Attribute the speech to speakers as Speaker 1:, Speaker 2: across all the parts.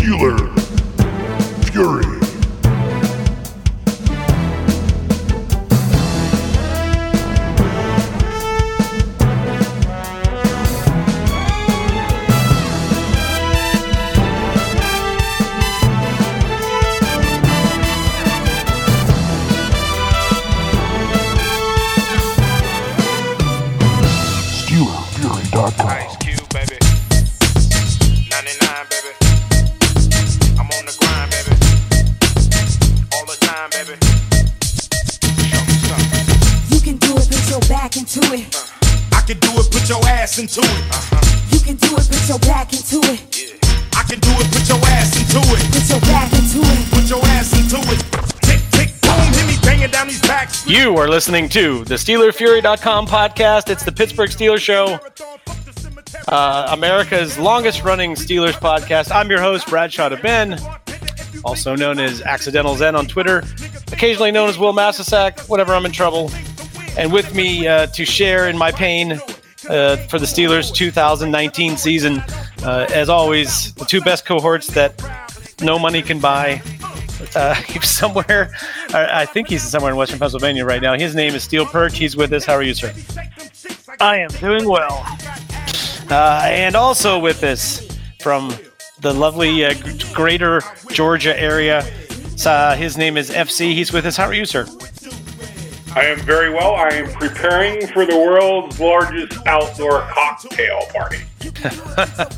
Speaker 1: Steeler Fury.
Speaker 2: You
Speaker 3: are listening to the SteelerFury.com podcast. It's the Pittsburgh Steelers Show, uh, America's longest running Steelers podcast. I'm your host, Bradshaw Ben, also known as Accidental Zen on Twitter, occasionally known as Wil Masisak, whenever I'm in trouble. And with me uh, to share in my pain uh, for the Steelers 2019 season, uh, as always, the two best cohorts that no money can buy. Uh, he's somewhere, I I think he's somewhere in Western Pennsylvania right now. His name is Steel Perch. He's with us. How are you, sir?
Speaker 4: I am doing well.
Speaker 3: Uh, and also with us from the lovely uh, greater Georgia area. Uh, his name is FC. He's with us. How are you, sir?
Speaker 5: I am very well. I am preparing for the world's largest outdoor cocktail party.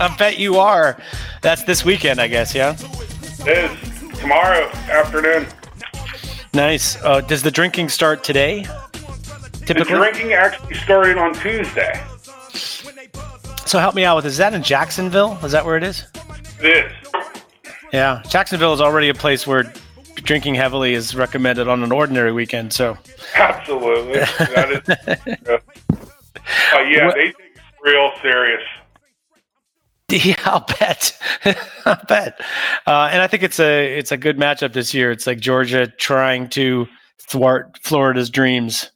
Speaker 3: I bet you are. That's this weekend, I guess, yeah?
Speaker 5: It is tomorrow afternoon.
Speaker 3: Nice. Uh, does the drinking start today?
Speaker 5: The
Speaker 3: Typically?
Speaker 5: drinking actually started on Tuesday.
Speaker 3: So help me out with Is that in Jacksonville? Is that where it is?
Speaker 5: This.
Speaker 3: Yeah. Jacksonville is already a place where drinking heavily is recommended on an ordinary weekend. So
Speaker 5: Absolutely. That is. uh, yeah,
Speaker 3: What-
Speaker 5: they take it real serious.
Speaker 3: Yeah, I'll bet. I'll bet. Uh, and I think it's a it's a good matchup this year. It's like Georgia trying to thwart Florida's dreams.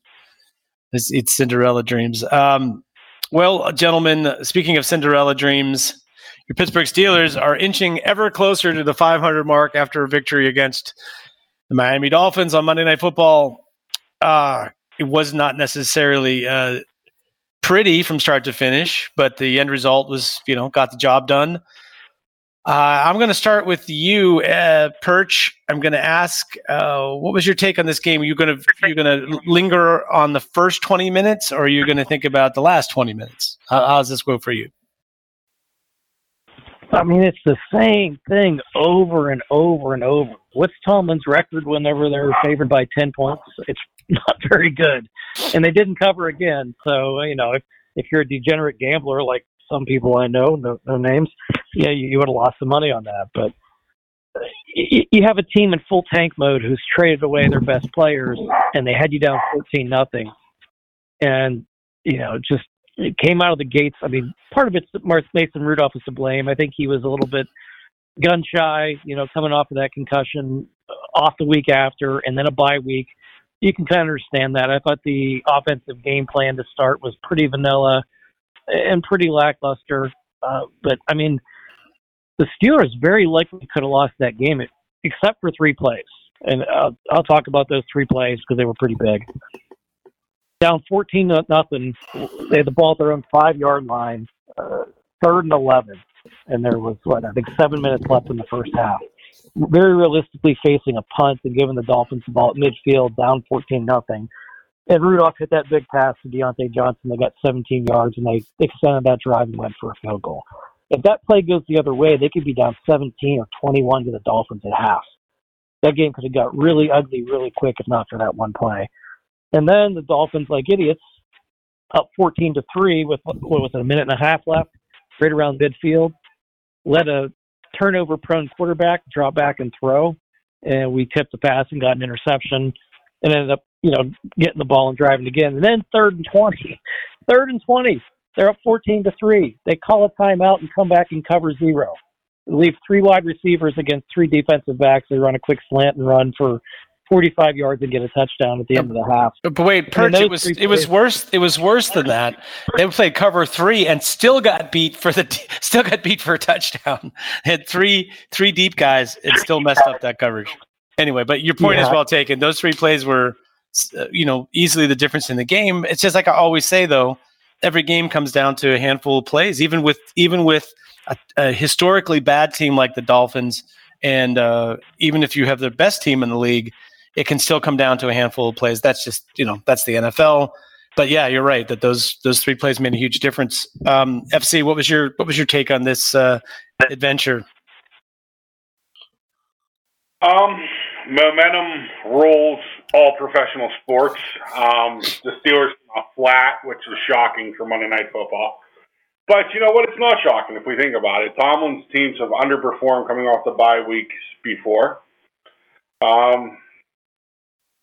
Speaker 3: It's, it's Cinderella dreams. Um, well, gentlemen, speaking of Cinderella dreams, your Pittsburgh Steelers are inching ever closer to the 500 mark after a victory against the Miami Dolphins on Monday Night Football. Uh, it was not necessarily uh, pretty from start to finish, but the end result was, you know, got the job done. Uh, I'm going to start with you, uh, Perch. I'm going to ask, uh, what was your take on this game? Are you going to you going to linger on the first 20 minutes, or are you going to think about the last 20 minutes? How, how does this go for you?
Speaker 4: I mean, it's the same thing over and over and over. What's Tomlin's record whenever they're favored by 10 points? It's not very good. And they didn't cover again. So, you know, if, if you're a degenerate gambler like some people I know, no, no names, yeah, you, you would have lost some money on that. But you, you have a team in full tank mode who's traded away their best players and they had you down 14 nothing. And, you know, just it came out of the gates. I mean, part of it's that Mason Rudolph is to blame. I think he was a little bit gun shy, you know, coming off of that concussion, uh, off the week after, and then a bye week. You can kind of understand that. I thought the offensive game plan to start was pretty vanilla and pretty lackluster. Uh, but I mean, the Steelers very likely could have lost that game, except for three plays. And uh, I'll talk about those three plays because they were pretty big down 14 to nothing. They had the ball at their own five yard line, uh, third and 11. And there was, what, I think seven minutes left in the first half. Very realistically facing a punt and giving the Dolphins the ball at midfield, down 14 nothing. And Rudolph hit that big pass to Diontae Johnson. They got 17 yards and they extended that drive and went for a field goal. If that play goes the other way, they could be down 17 or 21 to the Dolphins at half. That game could have got really ugly really quick if not for that one play. And then the Dolphins, like idiots, up 14 to three with what was it, a minute and a half left, right around midfield. let a turnover prone quarterback drop back and throw, and we tipped the pass and got an interception and ended up, you know, getting the ball and driving again. And then third and 20. Third and 20. They're up 14 to 3. They call a timeout and come back and cover zero. They leave three wide receivers against three defensive backs. They run a quick slant and run for 45 yards and get a touchdown at the end of the half.
Speaker 3: But wait, Perch, it was it was worse. It was worse than that. They played cover three and still got beat for the still got beat for a touchdown. Had three three deep guys and still messed up that coverage. Anyway, but your point is well taken. Those three plays were, uh, you know, easily the difference in the game. It's just like I always say though, every game comes down to a handful of plays. Even with even with a, a historically bad team like the Dolphins, and uh, even if you have the best team in the league, it can still come down to a handful of plays. That's just you know that's the NFL. But yeah, you're right that those those three plays made a huge difference. Um, FC, what was your what was your take on this uh, adventure?
Speaker 5: Um, momentum rules all professional sports. Um, the Steelers are flat, which is shocking for Monday Night Football. But you know what? It's not shocking if we think about it. Tomlin's teams have underperformed coming off the bye weeks before. Um,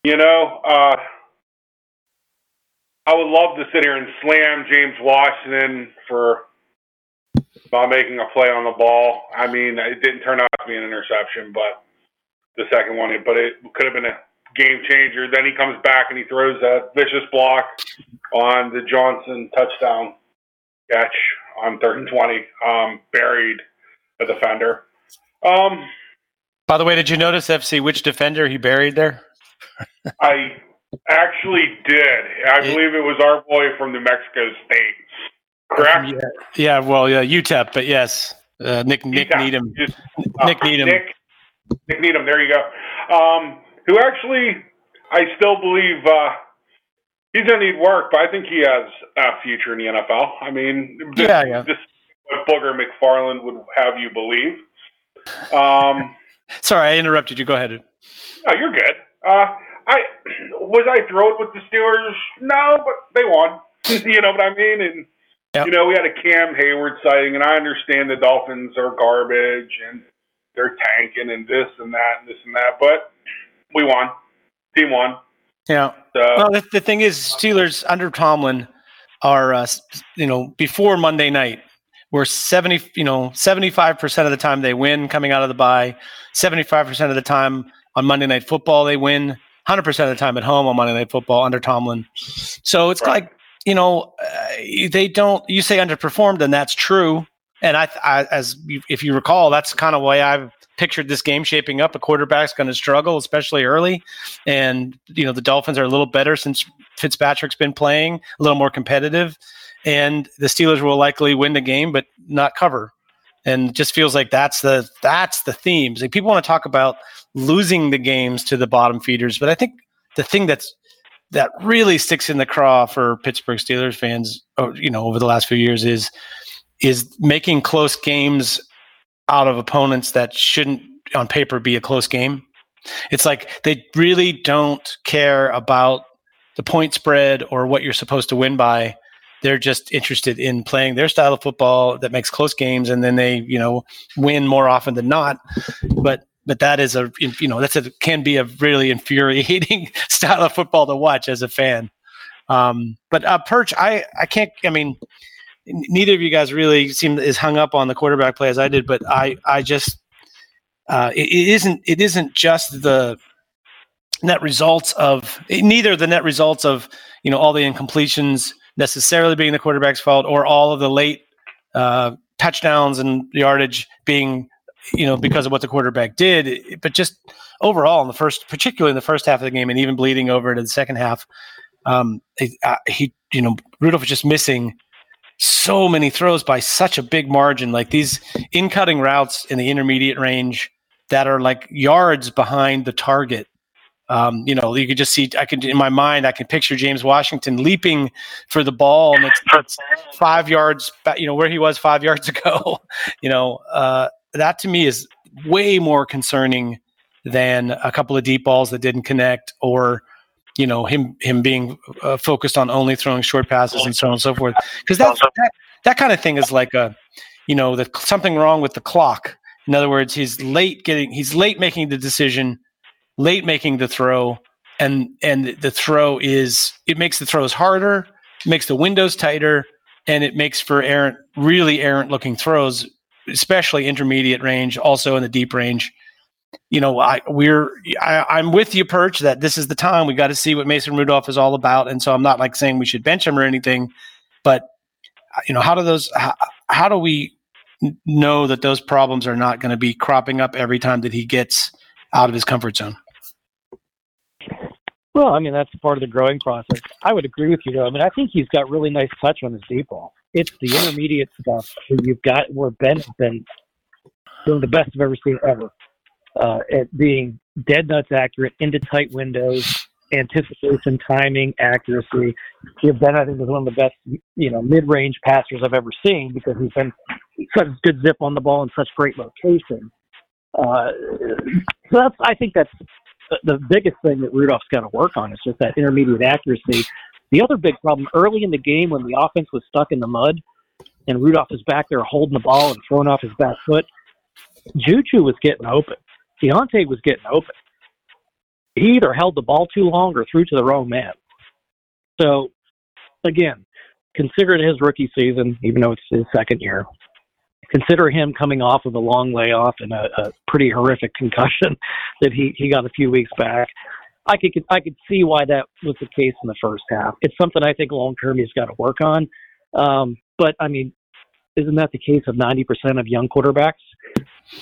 Speaker 5: you know, uh, I would love to sit here and slam James Washington for not making a play on the ball. I mean, it didn't turn out to be an interception, but the second one, but it could have been a game changer. Then he comes back and he throws that vicious block on the Johnson touchdown catch on third and twenty, um, buried a defender. Um,
Speaker 3: By the way, did you notice FC which defender he buried there?
Speaker 5: I actually did. I believe it was our boy from New Mexico State. Correct?
Speaker 3: Yeah, yeah. Well, yeah, UTEP, but yes, uh, Nick Nick
Speaker 5: Yeah,
Speaker 3: Needham.
Speaker 5: just-
Speaker 3: Nik Needham.
Speaker 5: Nick, Nik Needham. There you go. Um, who actually, I still believe uh, he's going to need work, but I think he has a future in the NFL. I mean, this,
Speaker 3: Yeah, yeah.
Speaker 5: this what Booger McFarland would have you believe. Um,
Speaker 3: Sorry, I interrupted you. Go ahead.
Speaker 5: no, you're good. Uh, I was I thrilled with the Steelers. No, but they won. you know what I mean? And
Speaker 3: Yep.
Speaker 5: you know, we had a Cam Heyward sighting, and I understand the Dolphins are garbage and they're tanking and this and that and this and that, but we won. Team won.
Speaker 3: Yeah.
Speaker 5: So
Speaker 3: Well, the, the thing is, Steelers under Tomlin are, uh, you know, before Monday night, we're seventy, you know, seventy-five percent of the time they win coming out of the bye. Seventy-five percent of the time on Monday Night Football they win. Hundred percent of the time at home on Monday Night Football under Tomlin. So it's
Speaker 5: Right.
Speaker 3: like you know uh, they don't. You say underperformed, and that's true. And I, I as you, if you recall, that's kind of why I've pictured this game shaping up. A quarterback's going to struggle, especially early and you know the Dolphins are a little better since Fitzpatrick's been playing, a little more competitive, and the Steelers will likely win the game but not cover. And just feels like that's the that's the themes. Like people want to talk about losing the games to the bottom feeders, but I think the thing that's that really sticks in the craw for Pittsburgh Steelers fans, oh, you know, over the last few years is is making close games out of opponents that shouldn't on paper be a close game. It's like they really don't care about the point spread or what you're supposed to win by. They're just interested in playing their style of football that makes close games, and then they, you know, win more often than not. But but that is a you know that's a can be a really infuriating style of football to watch as a fan. Um, but uh, Perch, I I can't. I mean, neither of you guys really seem as hung up on the quarterback play as I did, but I I just uh, it, it isn't it isn't just the net results of neither the net results of you know all the incompletions necessarily being the quarterback's fault or all of the late uh, touchdowns and yardage being you know because of what the quarterback did. But just overall in the first particularly in the first half of the game and even bleeding over into the second half um, he, uh, he you know Rudolph was just missing so many throws by such a big margin. Like these in cutting routes in the intermediate range that are like yards behind the target um, you know, you could just see. I could in my mind, I can picture James Washington leaping for the ball, and it's, it's five yards. Back, you know where he was five yards ago. you know, uh, that to me is way more concerning than a couple of deep balls that didn't connect, or you know him him being uh, focused on only throwing short passes and so on and so forth. Because that, that that kind of thing is like a you know, the, something wrong with the clock. In other words, he's late getting, he's late making the decision, late making the throw, and and the throw is it makes the throws harder, makes the windows tighter, and it makes for errant, really errant looking throws, especially intermediate range, also in the deep range. You know, I we're I, I'm with you, Perch, that this is the time we got to see what Mason Rudolph is all about, and so I'm not like saying we should bench him or anything, but uh, you know, how do those how, how do we know that those problems are not going to be cropping up every time that he gets out of his comfort zone?
Speaker 4: Well, I mean, that's part of the growing process. I would agree with you, though. I mean, I think he's got really nice touch on his deep ball. It's the intermediate stuff that you've got where Ben has been doing the best I've ever seen ever uh, at being dead nuts accurate into tight windows, anticipation, timing, accuracy. Yeah, Ben, I think, is one of the best, you know, mid-range passers I've ever seen because he's been such good zip on the ball in such great location. Uh, so that's, I think that's the, biggest thing that Rudolph's got to work on is just that intermediate accuracy. The other big problem early in the game when the offense was stuck in the mud and Rudolph is back there holding the ball and throwing off his back foot, Juju was getting open. Diontae was getting open. He either held the ball too long or threw to the wrong man. So, again, consider it his rookie season, even though it's his second year. Consider him coming off of a long layoff and a, a pretty horrific concussion that he, he got a few weeks back. I could I could see why that was the case in the first half. It's something I think long term he's got to work on. Um, but I mean, isn't that the case of 90% of young quarterbacks?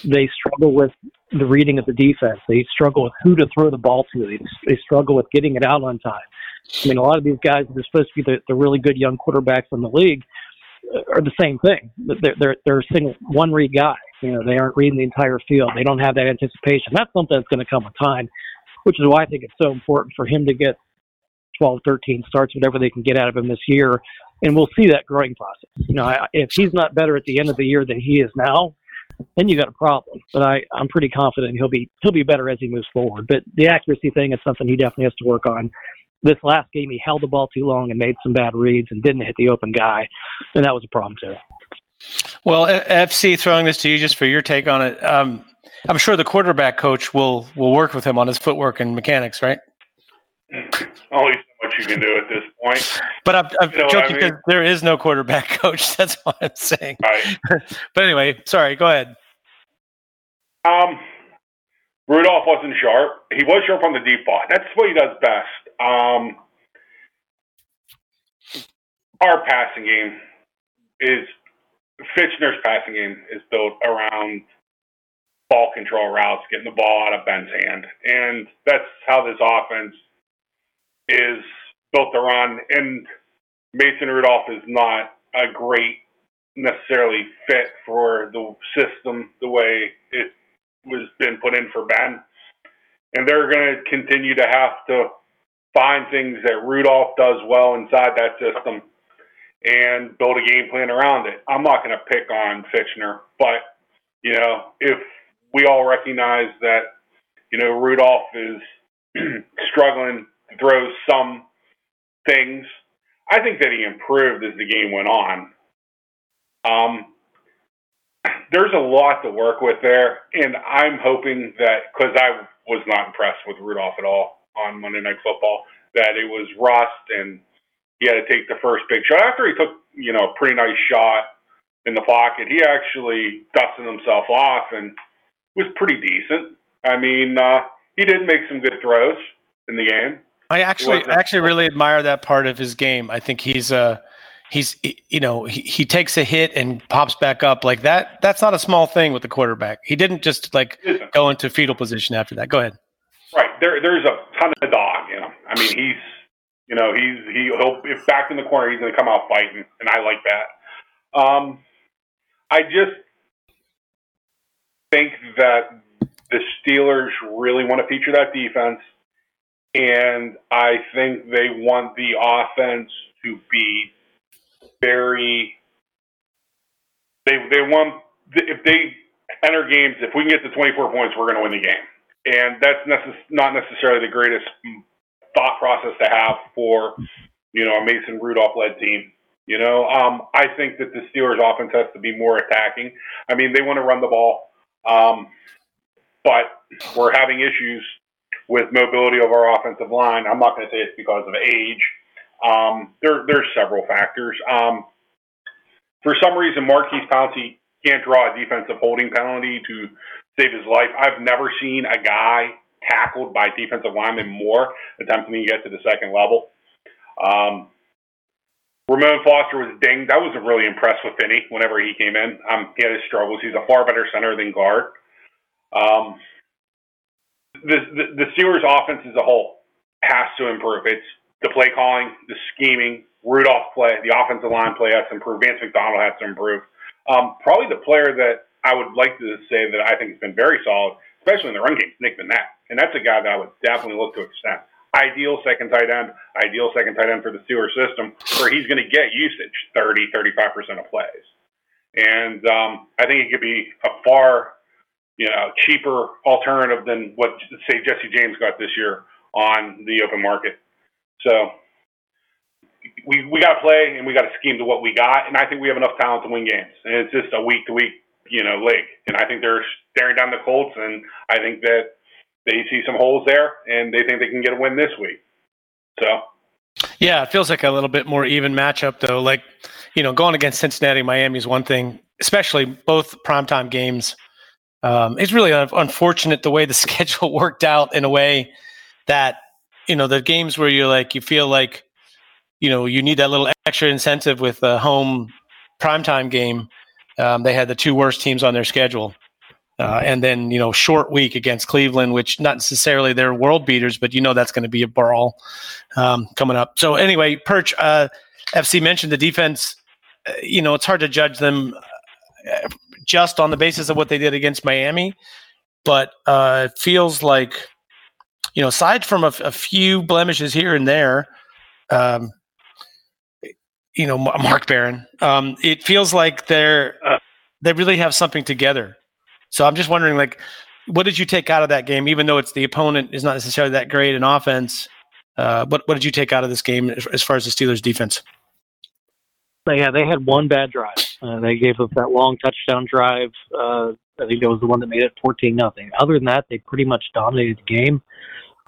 Speaker 4: They struggle with the reading of the defense. They struggle with who to throw the ball to. They, they struggle with getting it out on time. I mean, a lot of these guys that are supposed to be the, the really good young quarterbacks in the league are the same thing. They're they're they're a single one read guy. You know, they aren't reading the entire field. They don't have that anticipation. That's something that's going to come with time, which is why I think it's so important for him to get 12, 13 starts, whatever they can get out of him this year, and we'll see that growing process. You know, I, if he's not better at the end of the year than he is now, then you got a problem. But I, I'm pretty confident he'll be he'll be better as he moves forward. But the accuracy thing is something he definitely has to work on. This last game, he held the ball too long and made some bad reads and didn't hit the open guy, and that was a problem too.
Speaker 3: Well, FC, throwing this to you just for your take on it. Um, I'm sure the quarterback coach will will work with him on his footwork and mechanics, right?
Speaker 5: Only so much you can do at this point.
Speaker 3: But I'm, I'm
Speaker 5: You know what
Speaker 3: joking
Speaker 5: I mean?
Speaker 3: because there is no quarterback coach. That's what I'm saying.
Speaker 5: Right.
Speaker 3: But anyway, sorry. Go ahead.
Speaker 5: Um, Rudolph wasn't sharp. He was sharp on the deep ball. That's what he does best. Um, our passing game is Fichtner's passing game is built around ball control routes, getting the ball out of Ben's hand, and that's how this offense is built around. And Mason Rudolph is not a great necessarily fit for the system the way it was been put in for Ben. And they're going to continue to have to find things that Rudolph does well inside that system and build a game plan around it. I'm not going to pick on Fichtner, but you know, if we all recognize that, you know, Rudolph is struggling to throw some things, I think that he improved as the game went on. Um, there's a lot to work with there, and I'm hoping that because I was not impressed with Rudolph at all on Monday Night Football, that it was rust and he had to take the first big shot. After he took, you know, a pretty nice shot in the pocket, he actually dusted himself off and was pretty decent. I mean, uh, he did make some good throws in the game.
Speaker 3: I actually
Speaker 5: wasn't-
Speaker 3: actually really admire that part of his game. I think he's uh he's you know he, he takes a hit and pops back up like that. That's not a small thing with the quarterback. He didn't just like go into fetal position after that. Go ahead.
Speaker 5: There, there's a ton of dog in him. I mean, he's, you know, he's he, he'll if back in the corner, he's going to come out fighting, and I like that. Um, I just think that the Steelers really want to feature that defense, and I think they want the offense to be very. They they want if they enter games if we can get to 24 points, we're going to win the game and that's necess- not necessarily the greatest thought process to have for you know a Mason Rudolph led team. You know, um, I think that the Steelers' offense has to be more attacking. I mean, they want to run the ball, um, but we're having issues with mobility of our offensive line. I'm not going to say it's because of age. Um, there, there's several factors. Um, for some reason, Maurkice Pouncey can't draw a defensive holding penalty to save his life. I've never seen a guy tackled by defensive linemen more attempting to get to the second level. Um, Ramon Foster was dinged. I wasn't really impressed with Finney whenever he came in. Um, he had his struggles. He's a far better center than guard. Um, the, the, the Steelers' offense as a whole has to improve. It's the play calling, the scheming, Rudolph play, the offensive line play has to improve. Vance McDonald has to improve. Um, probably the player that I would like to say that I think it's been very solid, especially in the run game, Nick Vannett. And that's a guy that I would definitely look to extend. Ideal second tight end, ideal second tight end for the Steelers system, where he's going to get usage 30, 35% of plays. And um, I think it could be a far you know, cheaper alternative than what, say, Jesse James got this year on the open market. So we we got to play and we got to scheme to what we got, and I think we have enough talent to win games. And it's just a week to week, you know, league. And I think they're staring down the Colts, and I think that they see some holes there, and they think they can get a win this week. So.
Speaker 3: Yeah, it feels like a little bit more even matchup, though. Like, you know, going against Cincinnati, Miami is one thing, especially both primetime games. Um, it's really unfortunate the way the schedule worked out in a way that, you know, the games where you're like, you feel like you know you need that little extra incentive with a home primetime game. Um, they had the two worst teams on their schedule, uh, and then you know short week against Cleveland, which not necessarily they're world beaters, but you know that's going to be a brawl um, coming up. So anyway, Perch uh, FC mentioned the defense. Uh, you know it's hard to judge them uh, just on the basis of what they did against Miami, but uh, it feels like you know aside from a, a few blemishes here and there. Um, you know Mark Barron. Um, it feels like they're uh, they really have something together. So I'm just wondering, like, what did you take out of that game? Even though it's the opponent is not necessarily that great in offense, uh, what what did you take out of this game as far as the Steelers' defense?
Speaker 4: Yeah, they had one bad drive. Uh, they gave up that long touchdown drive. Uh, I think that was the one that made it fourteen nothing. Other than that, they pretty much dominated the game.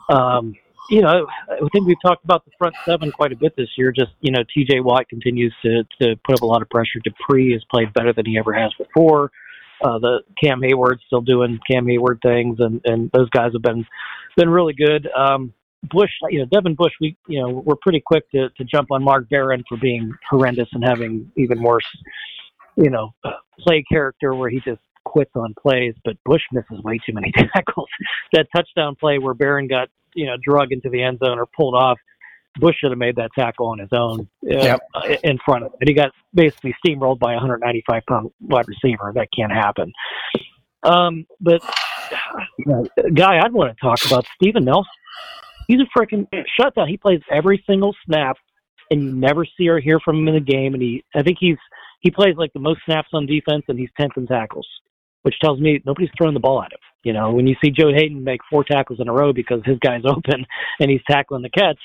Speaker 4: Um, you know, I think we've talked about the front seven quite a bit this year. Just you know, T.J. Watt continues to to put up a lot of pressure. Dupree has played better than he ever has before. Uh, the Cam Heyward still doing Cam Heyward things, and and those guys have been been really good. Um, Bush, you know, Devin Bush, we you know we're pretty quick to to jump on Mark Barron for being horrendous and having even worse, you know, play character where he just quits on plays. But Bush misses way too many tackles. that touchdown play where Barron got you know drug into the end zone or pulled off. Bush should have made that tackle on his own uh,
Speaker 3: Yep.
Speaker 4: in front of him. And he got basically steamrolled by a 195 pound wide receiver. That can't happen. Um, but guy I'd want to talk about, Steven Nelson. He's a freaking shutdown. He plays every single snap, and you never see or hear from him in the game. And he, I think he's he plays like the most snaps on defense, and he's tenth in tackles, which tells me nobody's throwing the ball at him. You know, when you see Joe Haden make four tackles in a row because his guy's open and he's tackling the catch,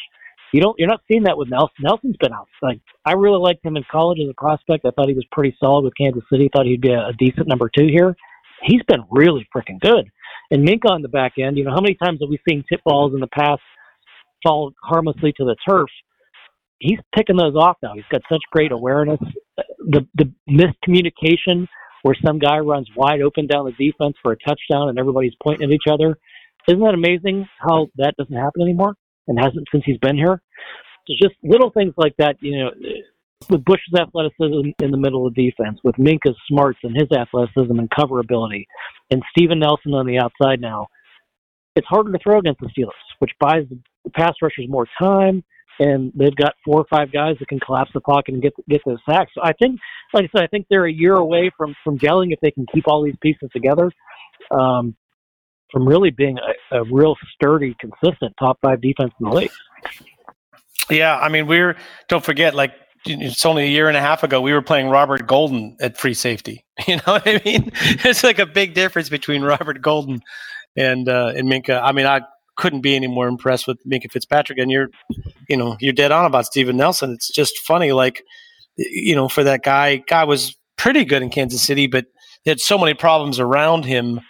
Speaker 4: you don't you're not seeing that with Nelson. Nelson's been out. Like I really liked him in college as a prospect. I thought he was pretty solid with Kansas City. Thought he'd be a, a decent number two here. He's been really freaking good. And Minkah on the back end, you know, how many times have we seen tip balls in the past fall harmlessly to the turf? He's picking those off now. He's got such great awareness. The the miscommunication where some guy runs wide open down the defense for a touchdown and everybody's pointing at each other. Isn't that amazing how that doesn't happen anymore and hasn't since he's been here? It's just little things like that, you know, with Bush's athleticism in the middle of defense, with Minkah's smarts and his athleticism and cover ability, and Steven Nelson on the outside now, it's harder to throw against the Steelers, which buys the pass rushers more time and they've got four or five guys that can collapse the pocket and get get those sacks. So I think, like I said, I think they're a year away from from gelling if they can keep all these pieces together. Um, from really being a, a real sturdy, consistent top five defense in the league.
Speaker 3: Yeah, I mean, we're don't forget, like it's only a year and a half ago we were playing Robert Golden at free safety. You know what I mean? It's like a big difference between Robert Golden and uh, and Minkah. I mean, I couldn't be any more impressed with Minkah Fitzpatrick. And you're, you know, you're dead on about Steven Nelson. It's just funny, like you know, for that guy, guy was pretty good in Kansas City, but he had so many problems around him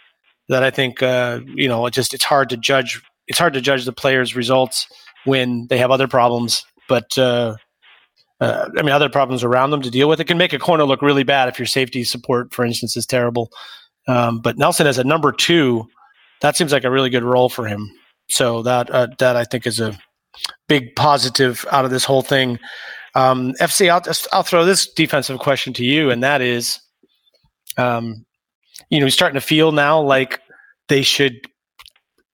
Speaker 3: that I think uh, you know it just it's hard to judge. It's hard to judge the players' results when they have other problems. But uh, uh, I mean, other problems around them to deal with. It can make a corner look really bad if your safety support, for instance, is terrible. Um, but Nelson as a number two, that seems like a really good role for him. So that uh, that I think is a big positive out of this whole thing. Um, FC, I'll, I'll throw this defensive question to you, and that is, um, you know, you're starting to feel now like they should,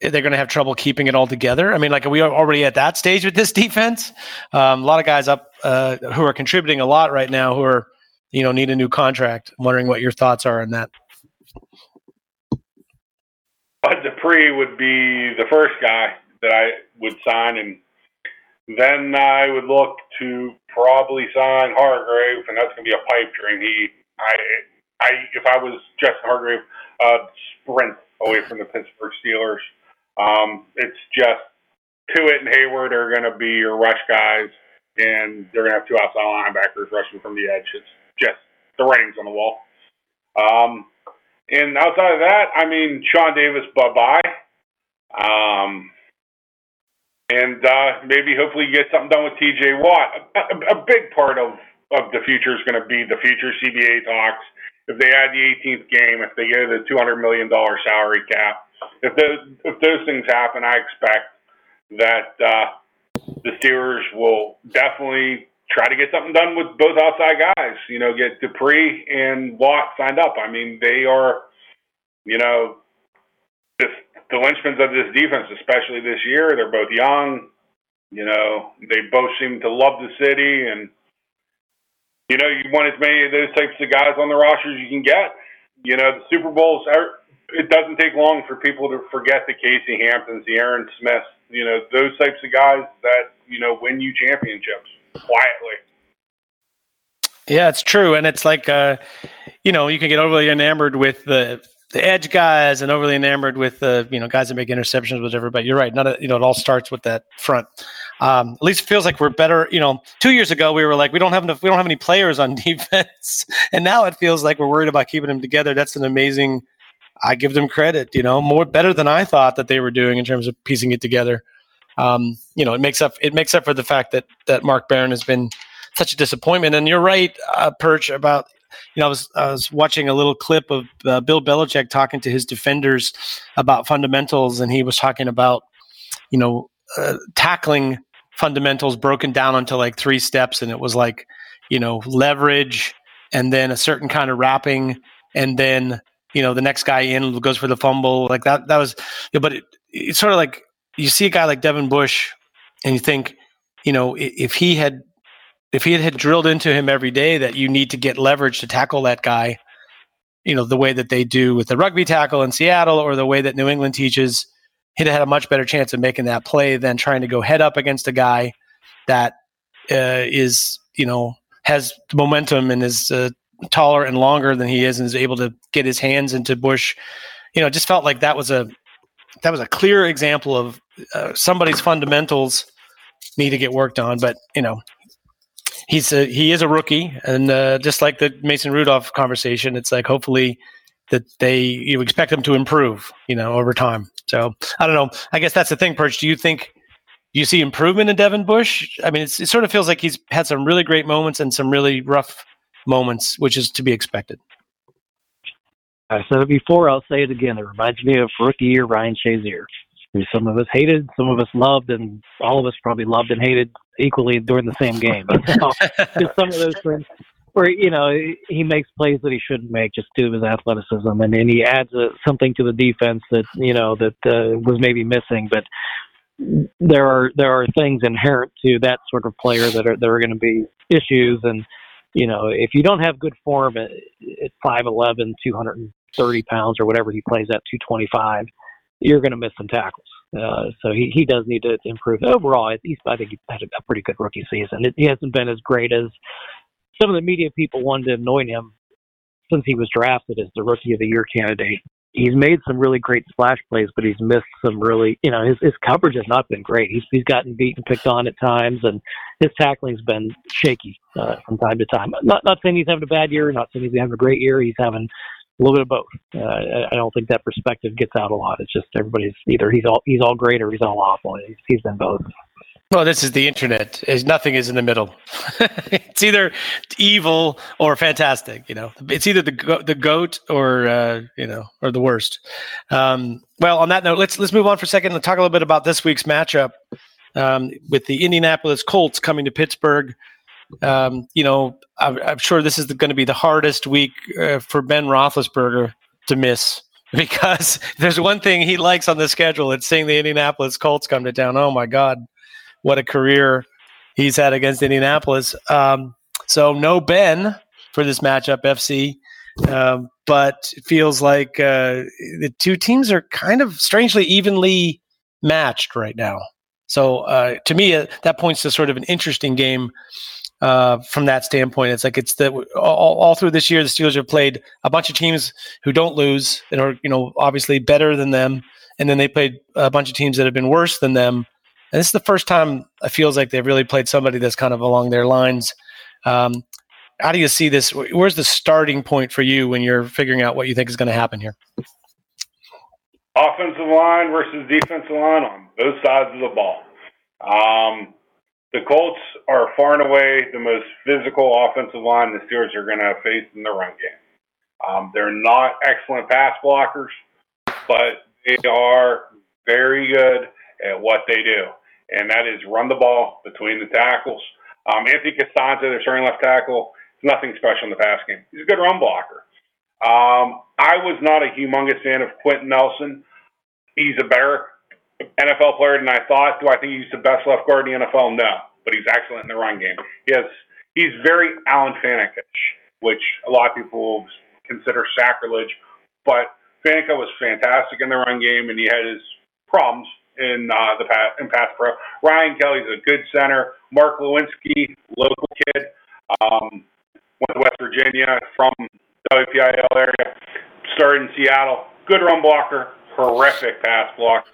Speaker 3: they're going to have trouble keeping it all together. I mean, like, are we already at that stage with this defense? Um, a lot of guys up uh, who are contributing a lot right now who are, you know, need a new contract. I'm wondering what your thoughts are on that.
Speaker 5: Bud Dupree would be the first guy that I would sign, and then I would look to probably sign Hargrave, and that's going to be a pipe dream. He, I, I, if I was Justin Hargrave, uh, sprint away from the Pittsburgh Steelers. Um, it's just Tuitt and Heyward are going to be your rush guys, and they're going to have two outside linebackers rushing from the edge. It's just the writing's on the wall. Um, and outside of that, I mean, Sean Davis, bye bye. Um, and uh, maybe hopefully get something done with TJ Watt. A, a, a big part of, of the future is going to be the future CBA talks. If they add the 18th game, if they get the $200 million salary cap, if those, if those things happen, I expect that uh, the Steelers will definitely try to get something done with both outside guys. You know, get Dupree and Watt signed up. I mean, they are, you know, this the linchpins of this defense, especially this year. They're both young. You know, they both seem to love the city, and you know, you want as many of those types of guys on the rosters you can get. You know, the Super Bowls are. It doesn't take long for people to forget the Casey Hamptons, the Aaron Smiths. You know, those types of guys that you know win you championships quietly.
Speaker 3: Yeah, it's true, and it's like uh, you know you can get overly enamored with the the edge guys and overly enamored with the you know guys that make interceptions, whatever. But you're right, not you know it all starts with that front. Um, at least it feels like we're better. You know, two years ago we were like we don't have enough, we don't have any players on defense, and now it feels like we're worried about keeping them together. That's an amazing. I give them credit, you know, more better than I thought that they were doing in terms of piecing it together. Um, you know, it makes up it makes up for the fact that that Mark Barron has been such a disappointment. And you're right, uh, Perch, about you know, I was I was watching a little clip of uh, Bill Belichick talking to his defenders about fundamentals, and he was talking about you know uh, tackling fundamentals broken down into like three steps, and it was like you know leverage, and then a certain kind of wrapping, and then you know the next guy in goes for the fumble, like that. That was, you know, but it, it's sort of like you see a guy like Devin Bush, and you think, you know, if he had if he had had drilled into him every day that you need to get leverage to tackle that guy, you know, the way that they do with the rugby tackle in Seattle or the way that New England teaches, he'd have had a much better chance of making that play than trying to go head up against a guy that uh, is, you know, has momentum and is uh, taller and longer than he is and is able to get his hands into Bush. You know, just felt like that was a that was a clear example of uh, somebody's fundamentals need to get worked on. But you know, he's a, he is a rookie, and uh, just like the Mason Rudolph conversation, it's like hopefully that they you expect them to improve, you know, over time. So I don't know. I guess that's the thing, Perch. Do you think you see improvement in Devin Bush? I mean, it sort of feels like he's had some really great moments and some really rough moments, which is to be expected.
Speaker 4: I said it before. I'll say it again. It reminds me of rookie year Ryan Shazier. Some of us hated, some of us loved, and all of us probably loved and hated equally during the same game. Know, just some of those things where you know he makes plays that he shouldn't make just due to his athleticism, and then he adds uh, something to the defense that you know that uh, was maybe missing. But there are there are things inherent to that sort of player that are there are going to be issues, and you know if you don't have good form at, at 5'11", 230 pounds or whatever he plays at two twenty five you're going to miss some tackles. Uh, so he, he does need to improve. Overall, he's, I think he had a, pretty good rookie season. It, he hasn't been as great as some of the media people wanted to anoint him since he was drafted as the rookie of the year candidate. he's made some really great splash plays, but he's missed some really, you know, his his coverage has not been great. He's he's gotten beaten, and picked on at times, and his tackling's been shaky uh, from time to time. Not not saying he's having a bad year, not saying he's having a great year. He's having a little bit of both. Uh, I- don't think that perspective gets out a lot. It's just everybody's either he's all he's all great or he's all awful. He's, he's been both.
Speaker 3: Well, this is the internet. Is nothing is in the middle. it's either evil or fantastic. You know, it's either the the goat or uh, you know or the worst. Um, well, on that note, let's let's move on for a second and talk a little bit about this week's matchup um, with the Indianapolis Colts coming to Pittsburgh. Um, you know, I'm, I'm sure this is going to be the hardest week uh, for Ben Roethlisberger to miss because there's one thing he likes on the schedule. It's seeing the Indianapolis Colts come to town. Oh my God, what a career he's had against Indianapolis. Um, so no Ben for this matchup, FC. Um, but it feels like uh, the two teams are kind of strangely evenly matched right now. So uh, to me, uh, that points to sort of an interesting game uh, from that standpoint. It's like it's the all, all through this year, the Steelers have played a bunch of teams who don't lose and are you know obviously better than them, and then they played a bunch of teams that have been worse than them. And this is the first time it feels like they've really played somebody that's kind of along their lines. Um, how do you see this? Where's the starting point for you when you're figuring out what you think is going to happen here?
Speaker 5: offensive line versus defensive line on both sides of the ball. Um, the Colts are far and away the most physical offensive line the Steelers are going to face in the run game. Um, they're not excellent pass blockers, but they are very good at what they do, and that is run the ball between the tackles. Um, Anthony Castonzo, their starting left tackle, is nothing special in the pass game. He's a good run blocker. Um, I was not a humongous fan of Quenton Nelson. He's a better NFL player than I thought. Do I think he's the best left guard in the NFL? No, but he's excellent in the run game. He he's very Alan Faneca-ish, which a lot of people consider sacrilege. But Faneca was fantastic in the run game, and he had his problems in uh, the pass, in pass pro. Ryan Kelly's a good center. Mark Glowinski, local kid, um, went to West Virginia from WPIAL area, started in Seattle. Good run blocker, horrific pass block.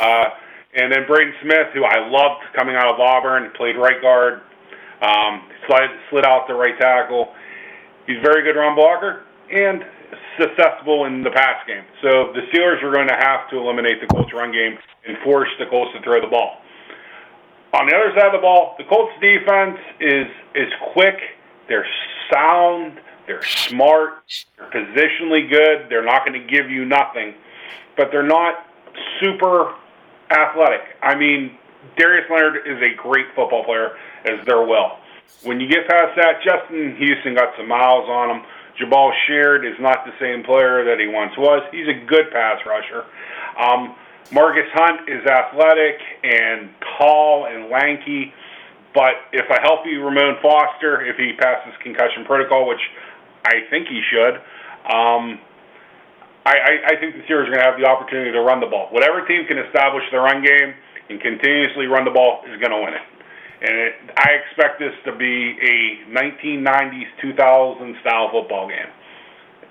Speaker 5: Uh, and then Braden Smith, who I loved coming out of Auburn, played right guard, um, slid, slid out to right tackle. He's a very good run blocker and susceptible in the pass game. So the Steelers are going to have to eliminate the Colts run game and force the Colts to throw the ball. On the other side of the ball, the Colts defense is is quick. They're sound. They're smart. They're positionally good. They're not going to give you nothing, but they're not super athletic. I mean, Darius Leonard is a great football player, as their will. When you get past that, Justin Houston got some miles on him. Jabaal Sheard is not the same player that he once was. He's a good pass rusher. Um, Margus Hunt is athletic and tall and lanky, but if a healthy Ramon Foster, if he passes concussion protocol, which I think he should, um, I, I, I think the Steelers are going to have the opportunity to run the ball. Whatever team can establish the run game and continuously run the ball is going to win it. And it, I expect this to be a 1990s, 2000 style football game.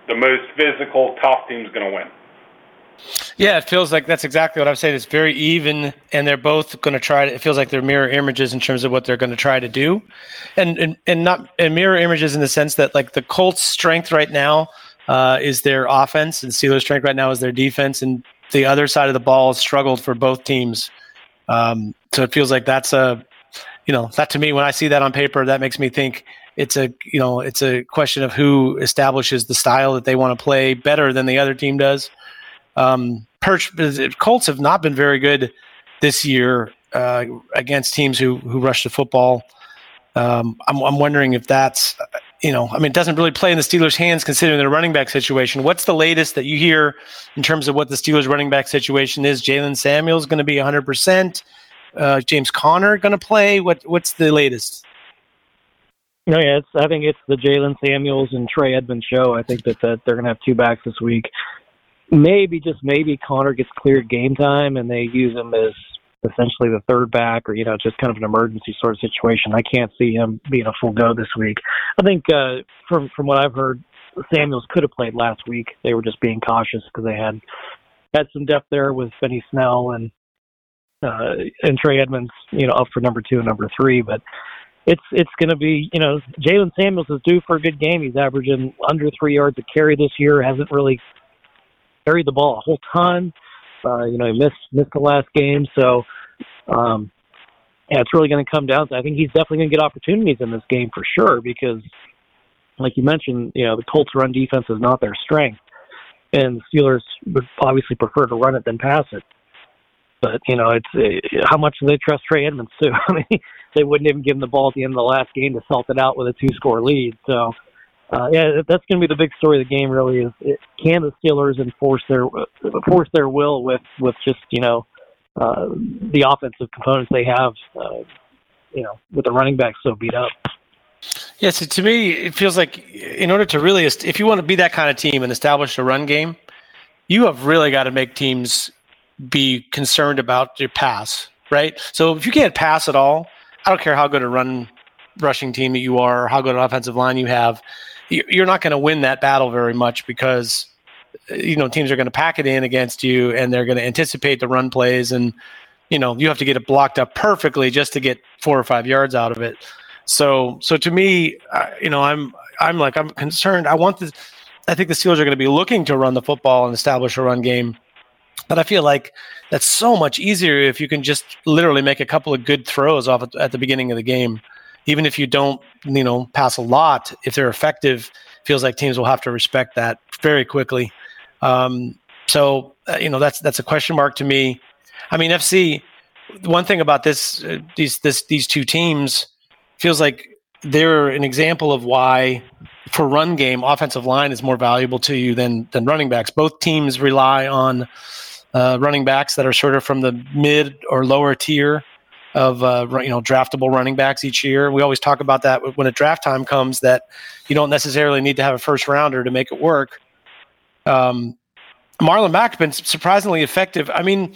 Speaker 5: The most physical, tough team's going to win.
Speaker 3: Yeah, it feels like that's exactly what I'm saying. It's very even, and they're both going to try to. It feels like they're mirror images in terms of what they're going to try to do, and and, and not and mirror images in the sense that like the Colts' strength right now uh, is their offense, and Steelers' strength right now is their defense, and the other side of the ball has struggled for both teams. Um, so it feels like that's a, you know, that to me when I see that on paper, that makes me think it's a you know it's a question of who establishes the style that they want to play better than the other team does. Um, Perch Colts have not been very good this year uh, against teams who who rush the football. Um, I'm, I'm wondering if that's you know, I mean, it doesn't really play in the Steelers' hands considering their running back situation. What's the latest that you hear in terms of what the Steelers' running back situation is? Jaylen Samuels going to be 100. Uh, percent James Conner going to play? What What's the latest?
Speaker 4: No, yeah, it's, I think it's the Jaylen Samuels and Trey Edmunds show. I think that, that they're going to have two backs this week. Maybe, just maybe, Conner gets cleared game time and they use him as essentially the third back or, you know, just kind of an emergency sort of situation. I can't see him being a full go this week. I think uh, from from what I've heard, Samuels could have played last week. They were just being cautious because they had had some depth there with Benny Snell and uh, and Trey Edmunds, you know, up for number two and number three. But it's it's going to be, you know, Jaylen Samuels is due for a good game. He's averaging under three yards a carry this year. Hasn't really carried the ball a whole ton. Uh, you know, he missed missed the last game, so um, yeah, it's really going to come down to. I think he's definitely going to get opportunities in this game for sure because, like you mentioned, you know, the Colts' run defense is not their strength, and the Steelers would obviously prefer to run it than pass it. But you know, it's uh, how much do they trust Trey Edmunds too? I mean, they wouldn't even give him the ball at the end of the last game to salt it out with a two-score lead. So, uh, yeah, that's going to be the big story of the game. Really, is it, can the Steelers enforce their force their will with with just you know uh, the offensive components they have, uh, you know, with the running back so beat up.
Speaker 3: Yeah, so to me, it feels like in order to really, if you want to be that kind of team and establish a run game, you have really got to make teams be concerned about your pass, right? So if you can't pass at all, I don't care how good a run rushing team that you are, or how good an offensive line you have, you're not going to win that battle very much because you know teams are going to pack it in against you and they're going to anticipate the run plays and you know you have to get it blocked up perfectly just to get four or five yards out of it. So so to me you know i'm i'm like i'm concerned. I want the i think the steelers are going to be looking to run the football and establish a run game but i feel like that's so much easier if you can just literally make a couple of good throws off at, at the beginning of the game even if you don't you know pass a lot if they're effective feels like teams will have to respect that very quickly um, so uh, you know that's that's a question mark to me. I mean, FC. One thing about this uh, these this these two teams feels like they're an example of why for run game offensive line is more valuable to you than than running backs. Both teams rely on uh, running backs that are sort of from the mid or lower tier of uh, you know draftable running backs each year. We always talk about that when a draft time comes that you don't necessarily need to have a first rounder to make it work. Um, Marlon Mack's been surprisingly effective. I mean,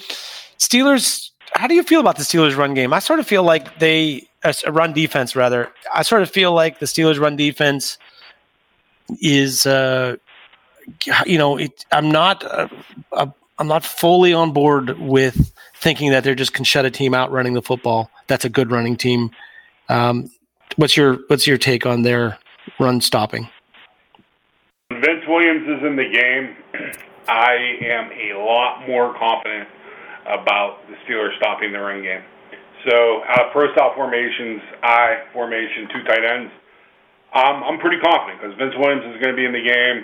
Speaker 3: Steelers. How do you feel about the Steelers' run game? I sort of feel like they a run defense rather. I sort of feel like the Steelers' run defense is, uh, you know, it, I'm not. Uh, uh, I'm not fully on board with thinking that they're just can shut a team out running the football. That's a good running team. Um, what's your What's your take on their run stopping?
Speaker 5: Vince Williams is in the game. I am a lot more confident about the Steelers stopping the run game. So out of pro style formations, I formation, two tight ends. Um, I'm pretty confident because Vince Williams is going to be in the game.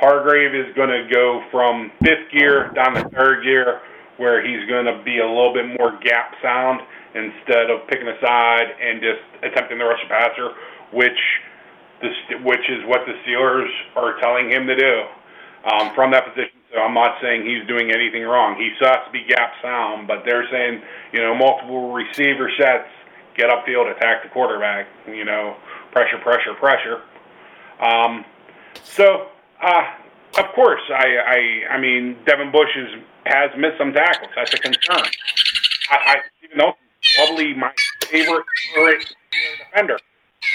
Speaker 5: Hargrave is going to go from fifth gear down to third gear, where he's going to be a little bit more gap sound instead of picking a side and just attempting the rush passer, which the, which is what the Steelers are telling him to do um, from that position. So I'm not saying he's doing anything wrong. He still has to be gap sound, but they're saying, you know, multiple receiver sets, get upfield, attack the quarterback, you know, pressure, pressure, pressure. Um, so, uh, of course, I, I, I mean, Devin Bush is, has missed some tackles. That's a concern. I, I Steven Nelson, probably my favorite defender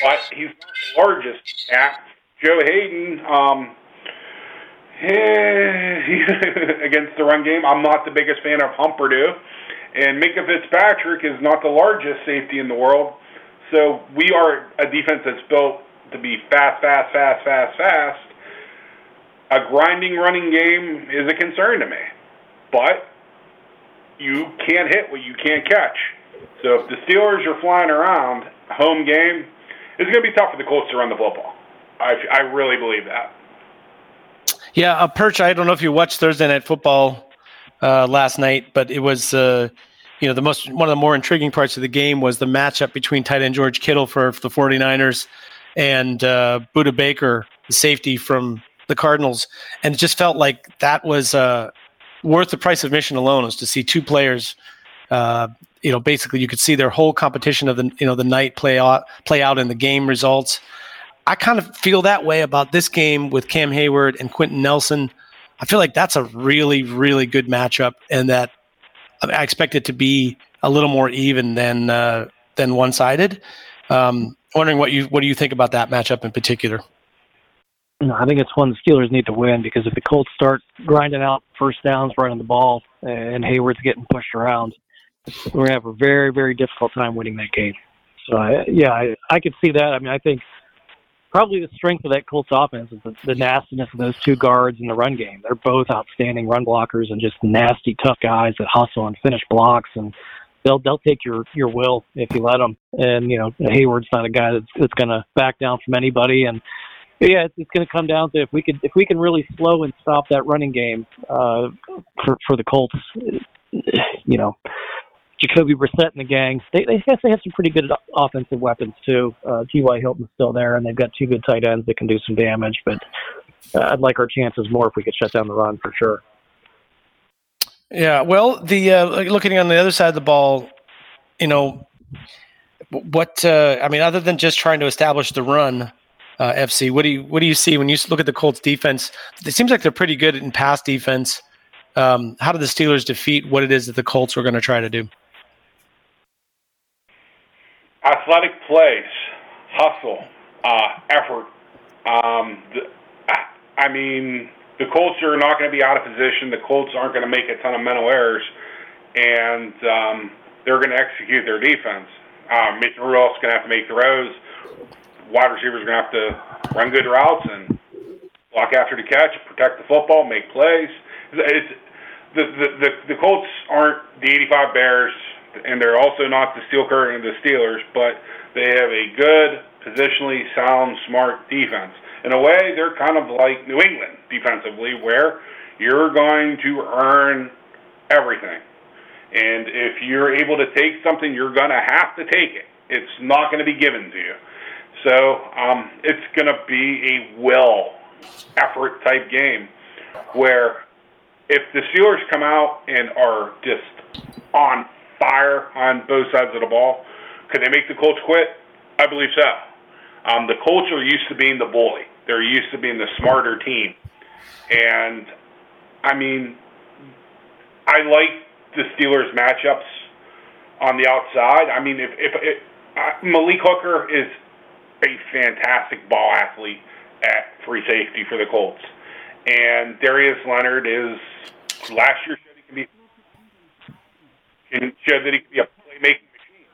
Speaker 5: but he's not the largest at Joe Haden. Um, against the run game, I'm not the biggest fan of Humperdoo, and Minkah Fitzpatrick is not the largest safety in the world. So we are a defense that's built to be fast, fast, fast, fast, fast. A grinding running game is a concern to me, but you can't hit what you can't catch. So if the Steelers are flying around home game, it's going to be tough for the Colts to run the football. I, I really believe that.
Speaker 3: Yeah, uh, Perch. I don't know if you watched Thursday Night Football uh, last night, but it was uh, you know the most one of the more intriguing parts of the game was the matchup between tight end George Kittle for, for the 49ers and uh, Budda Baker, the safety from the Cardinals, and it just felt like that was uh, worth the price of admission alone, was to see two players uh, you know, basically you could see their whole competition of the you know the night play out play out in the game results. I kind of feel that way about this game with Cam Heyward and Quenton Nelson. I feel like that's a really, really good matchup, and that I expect it to be a little more even than uh, than one sided. Um, wondering what you what do you think about that matchup in particular?
Speaker 4: No, I think it's one the Steelers need to win because if the Colts start grinding out first downs, running the ball, and Heyward's getting pushed around, we're gonna have a very, very difficult time winning that game. So, I, yeah, I, I could see that. I mean, I think probably the strength of that Colts offense is the, the nastiness of those two guards in the run game. They're both outstanding run blockers and just nasty, tough guys that hustle and finish blocks, and they'll they'll take your your will if you let them. And you know, Heyward's not a guy that's that's to back down from anybody. And yeah, it's, it's going to come down to if we could if we can really slow and stop that running game uh, for for the Colts. You know, Jacoby Brissett and the gang. They, they guess they have some pretty good offensive weapons too. Uh, T.Y. Hilton's still there, and they've got two good tight ends that can do some damage. But uh, I'd like our chances more if we could shut down the run for sure.
Speaker 3: Yeah, well, the uh, looking on the other side of the ball, you know, what uh, I mean, other than just trying to establish the run, uh, FC, what do you what do you see when you look at the Colts defense? It seems like they're pretty good in pass defense. Um, how do the Steelers defeat what it is that the Colts are going to try to do?
Speaker 5: athletic plays, hustle, uh, effort. Um, the, I mean, the Colts are not going to be out of position. The Colts aren't going to make a ton of mental errors, and um, they're going to execute their defense. Um, Mason Rudolph's going to have to make throws. Wide receivers are going to have to run good routes and block after the catch, protect the football, make plays. It's, the, the the the Colts aren't the '85 Bears and they're also not the steel curtain of the Steelers, but they have a good, positionally sound, smart defense. In a way, they're kind of like New England defensively, where you're going to earn everything. And if you're able to take something, you're going to have to take it. It's not going to be given to you. So um, it's going to be a will effort type game where if the Steelers come out and are just on fire on both sides of the ball. Could they make the Colts quit? I believe so. Um, the Colts are used to being the bully. They're used to being the smarter team. And, I mean, I like the Steelers' matchups on the outside. I mean, if, if, if uh, Malik Hooker is a fantastic ball athlete at free safety for the Colts. And Darius Leonard is last year showed that he could be a playmaking machine.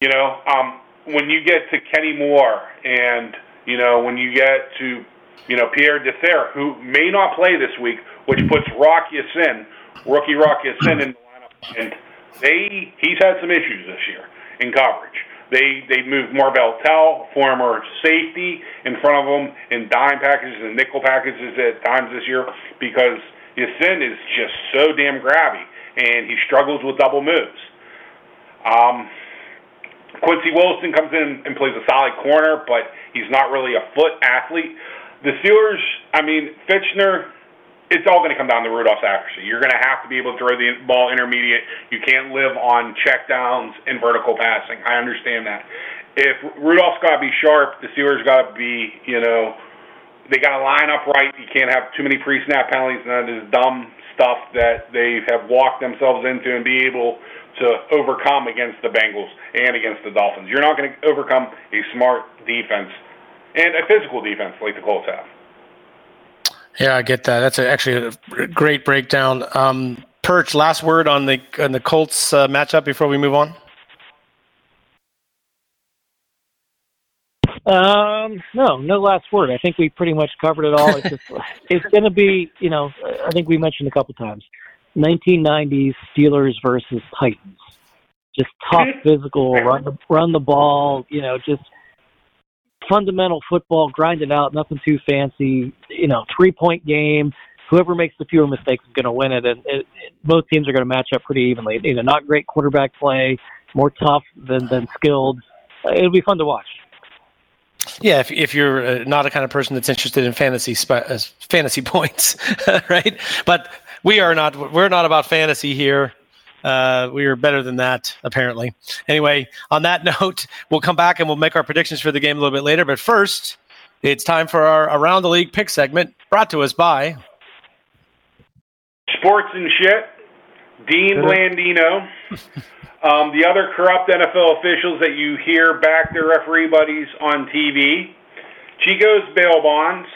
Speaker 5: You know, um, when you get to Kenny Moore and, you know, when you get to, you know, Pierre Desir, who may not play this week, which puts Rock Ya-Sin, rookie Rock Ya-Sin in the lineup, and they he's had some issues this year in coverage. They they moved Marvell Tell, former safety, in front of them in dime packages and nickel packages at times this year because Ya-Sin is just so damn grabby and he struggles with double moves. Um, Quincy Wilson comes in and plays a solid corner, but he's not really a foot athlete. The Steelers, I mean, Fichtner, it's all going to come down to Rudolph's accuracy. You're going to have to be able to throw the ball intermediate. You can't live on checkdowns and vertical passing. I understand that. If Rudolph's got to be sharp, the Steelers got to be, you know, they got to line up right. You can't have too many pre-snap penalties and that is dumb stuff that they have walked themselves into and be able to overcome against the Bengals and against the Dolphins. You're not going to overcome a smart defense and a physical defense like the Colts have.
Speaker 3: Yeah, I get that. That's a, actually a great breakdown. Um, Perch, last word on the on the Colts uh, matchup before we move on.
Speaker 4: Um, no, no last word. I think we pretty much covered it all. It's just, it's going to be, you know, I think we mentioned a couple times, 1990s Steelers versus Titans. Just tough, physical, run the run the ball. You know, just fundamental football, grind it out. Nothing too fancy. You know, three point game. Whoever makes the fewer mistakes is going to win it, and it, it, both teams are going to match up pretty evenly. You know, not great quarterback play, more tough than than skilled. It'll be fun to watch.
Speaker 3: Yeah, if, if you're uh, not a kind of person that's interested in fantasy uh, fantasy points, right? But we are not. We're not about fantasy here. Uh, we are better than that, apparently. Anyway, on that note, we'll come back and we'll make our predictions for the game a little bit later. But first, it's time for our around the league pick segment, brought to us by
Speaker 5: Sports and shit. Dean Blandino. Um, the other corrupt NFL officials that you hear back their referee buddies on TV, Chico's bail bonds,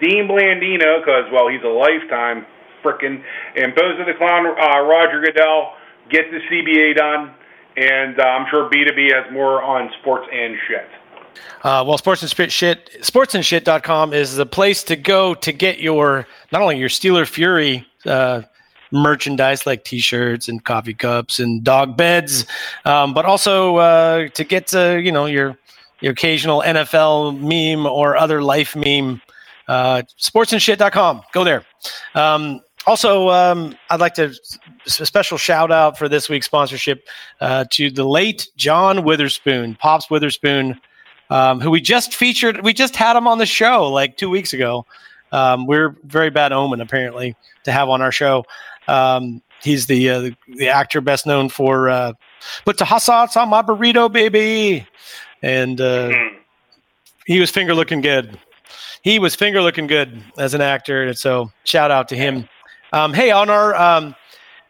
Speaker 5: Dean Blandino, because, well, he's a lifetime frickin', and Bozo the Clown, uh, Roger Goodell, get the CBA done, and uh, I'm sure B2B has more on sports and shit.
Speaker 3: Uh, well, sports and spit shit, sportsandshit.com is the place to go to get your not only your Steeler Fury uh, merchandise like T-shirts and coffee cups and dog beds, um, but also uh, to get uh, you know your your occasional NFL meme or other life meme. Uh, sportsandshit.com. Go there. Um, also, um, I'd like to a special shout out for this week's sponsorship uh, to the late John Witherspoon, Pops Witherspoon um, who we just featured. We just had him on the show like two weeks ago. Um, we're very bad omen apparently to have on our show. Um, he's the, uh, the, the actor best known for uh, "Put the sauce on my burrito, baby," and uh, he was finger looking good. He was finger looking good as an actor, and so shout out to him. Um, hey, on our um,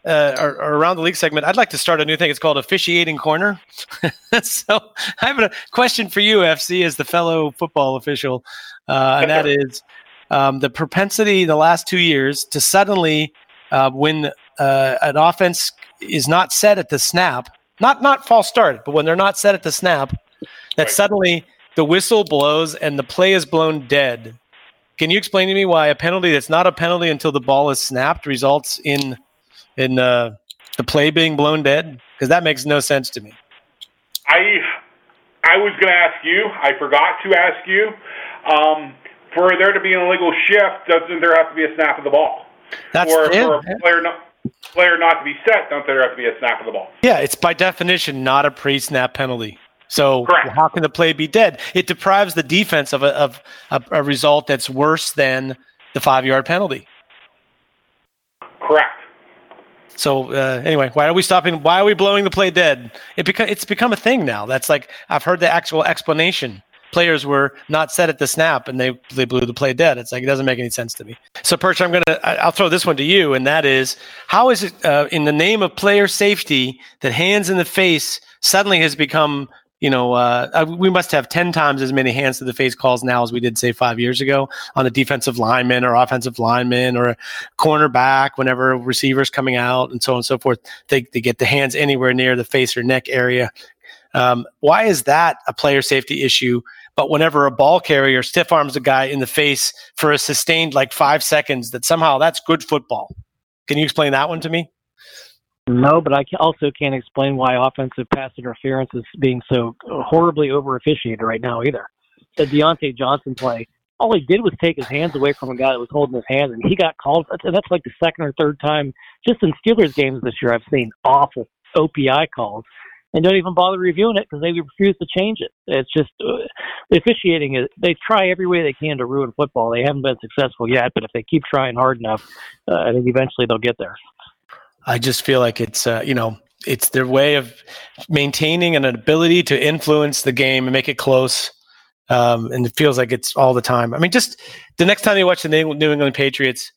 Speaker 3: uh, our, our around the league segment, I'd like to start a new thing. It's called officiating corner. so I have a question for you, FC, as the fellow football official, uh, and that is um, the propensity the last two years to suddenly, uh, when uh, an offense is not set at the snap, not not false start, but when they're not set at the snap, that
Speaker 5: Right.
Speaker 3: suddenly the whistle blows and the play is blown dead. Can you explain to me why a penalty that's not a penalty until the ball is snapped results in in uh, the play being blown dead? Because that makes no sense to me.
Speaker 5: I I was going to ask you. I forgot to ask you. Um, for there to be an illegal shift, doesn't there have to be a snap of the ball?
Speaker 3: That's
Speaker 5: or
Speaker 3: yeah,
Speaker 5: for a player not player not to be set, don't there have to be a snap of the ball?
Speaker 3: Yeah, it's by definition not a pre-snap penalty. So
Speaker 5: Correct.
Speaker 3: how can the play be dead? It deprives the defense of a of a, a result that's worse than the five yard penalty.
Speaker 5: Correct.
Speaker 3: So uh, anyway, why are we stopping? Why are we blowing the play dead? It become it's become a thing now. That's like I've heard the actual explanation. Players were not set at the snap, and they they blew the play dead. It's like it doesn't make any sense to me. So Perch, I'm gonna I'll throw this one to you, and that is how is it uh, in the name of player safety that hands in the face suddenly has become you know uh, we must have ten times as many hands to the face calls now as we did say five years ago on a defensive lineman or offensive lineman or a cornerback whenever receiver's coming out and so on and so forth. They, they get the hands anywhere near the face or neck area. Um, why is that a player safety issue? But whenever a ball carrier stiff arms a guy in the face for a sustained like five seconds, that somehow that's good football. Can you explain that one to me?
Speaker 4: No, but I also can't explain why offensive pass interference is being so horribly over officiated right now either. The Diontae Johnson play, all he did was take his hands away from a guy that was holding his hands, and he got called. That's, like the second or third time just in Steelers games this year I've seen awful OPI calls, and don't even bother reviewing it because they refuse to change it. It's just uh, the officiating is. They try every way they can to ruin football. They haven't been successful yet, but if they keep trying hard enough, uh, I think eventually they'll get there.
Speaker 3: I just feel like it's uh, you know it's their way of maintaining an ability to influence the game and make it close. Um, and it feels like it's all the time. I mean, just the next time you watch the New England Patriots,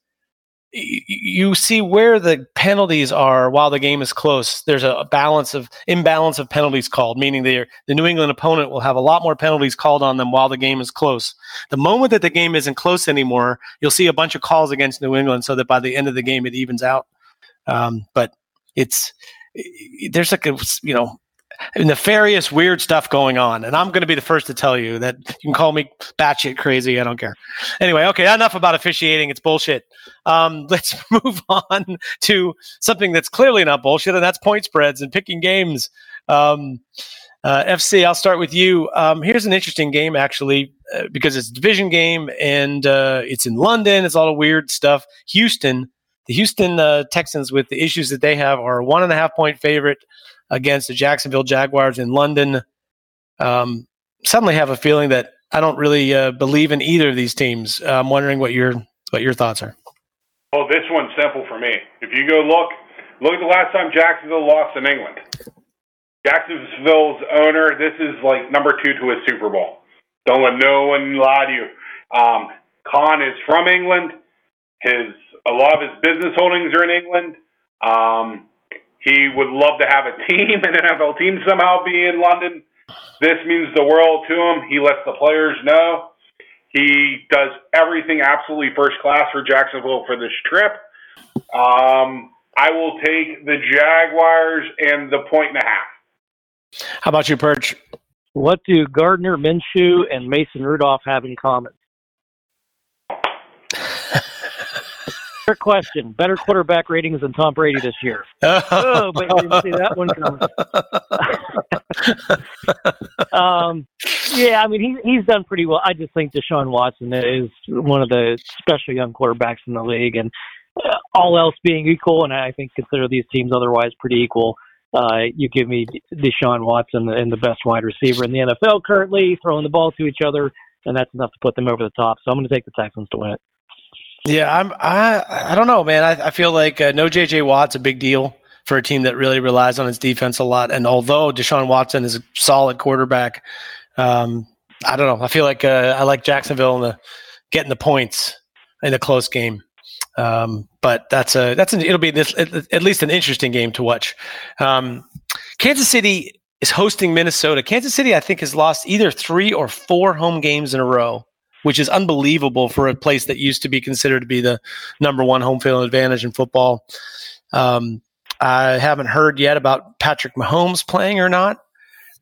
Speaker 3: y- you see where the penalties are while the game is close. There's a balance of imbalance of penalties called, meaning the the New England opponent will have a lot more penalties called on them while the game is close. The moment that the game isn't close anymore, you'll see a bunch of calls against New England, so that by the end of the game it evens out. Um, but it's there's like a you know nefarious weird stuff going on and i'm going to be the first to tell you that you can call me batshit crazy i don't care. Anyway okay enough about officiating it's bullshit. Um, let's move on to something that's clearly not bullshit and that's point spreads and picking games. Um, uh, fc i'll start with you. Um, here's an interesting game actually uh, because it's a division game and uh, it's in london it's all the weird stuff. Houston the Houston uh, Texans, with the issues that they have, are a one and a half point favorite against the Jacksonville Jaguars in London. Um, suddenly, have a feeling that I don't really uh, believe in either of these teams. Uh, I'm wondering what your what your thoughts are.
Speaker 5: Well, this one's simple for me. If you go look, look at the last time Jacksonville lost in England. Jacksonville's owner, this is like number two to a Super Bowl. Don't let no one lie to you. Um, Khan is from England. His a lot of his business holdings are in England. Um, he would love to have a team, an NFL team, somehow be in London. This means the world to him. He lets the players know. He does everything absolutely first class for Jacksonville for this trip. Um, I will take the Jaguars and the point and a half.
Speaker 3: How about you, Perch?
Speaker 4: What do Gardner Minshew and Mason Rudolph have in common? Trick question. Better quarterback ratings than Tom Brady this year. Oh, but you didn't see that one coming. um, yeah, I mean he he's done pretty well. I just think Deshaun Watson is one of the special young quarterbacks in the league, and uh, all else being equal, and I think consider these teams otherwise pretty equal. Uh, you give me Deshaun Watson and the best wide receiver in the NFL currently, throwing the ball to each other, and that's enough to put them over the top. So I'm going to take the Texans to win it.
Speaker 3: Yeah, I'm. I I don't know, man. I, I feel like uh, no JJ Watt's a big deal for a team that really relies on its defense a lot. And although Deshaun Watson is a solid quarterback, um, I don't know. I feel like uh, I like Jacksonville in the getting the points in a close game. Um, but that's a that's an, it'll be this, at, least an interesting game to watch. Um, Kansas City is hosting Minnesota. Kansas City, I think, has lost either three or four home games in a row which is unbelievable for a place that used to be considered to be the number one home field advantage in football. Um, I haven't heard yet about Patrick Mahomes playing or not,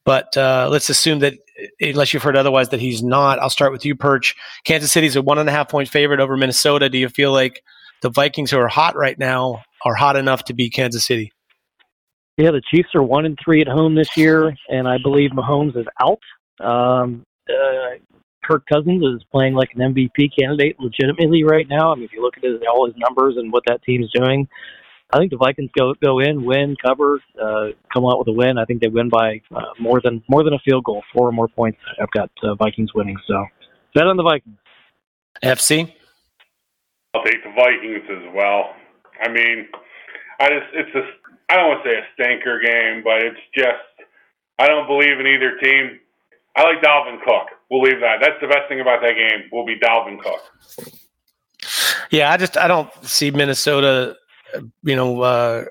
Speaker 3: but uh, let's assume that unless you've heard otherwise that he's not. I'll start with you, Perch. Kansas City's a one and a half point favorite over Minnesota. Do you feel like the Vikings, who are hot right now, are hot enough to beat Kansas City?
Speaker 4: Yeah, the Chiefs are one and three at home this year, and I believe Mahomes is out. Um, uh, Kirk Cousins is playing like an MVP candidate legitimately right now. I mean, if you look at his, all his numbers and what that team's doing, I think the Vikings go go in, win, cover, uh, come out with a win. I think they win by uh, more than more than a field goal, four or more points. I've got uh, Vikings winning, so bet on the Vikings.
Speaker 3: FC.
Speaker 5: I'll take the Vikings as well. I mean, I just it's a I don't want to say a stinker game, but it's just I don't believe in either team. I like Dalvin Cook. We'll leave that. That's the best thing about that game. Will be Dalvin Cook.
Speaker 3: Yeah, I just I don't see Minnesota. You know, uh,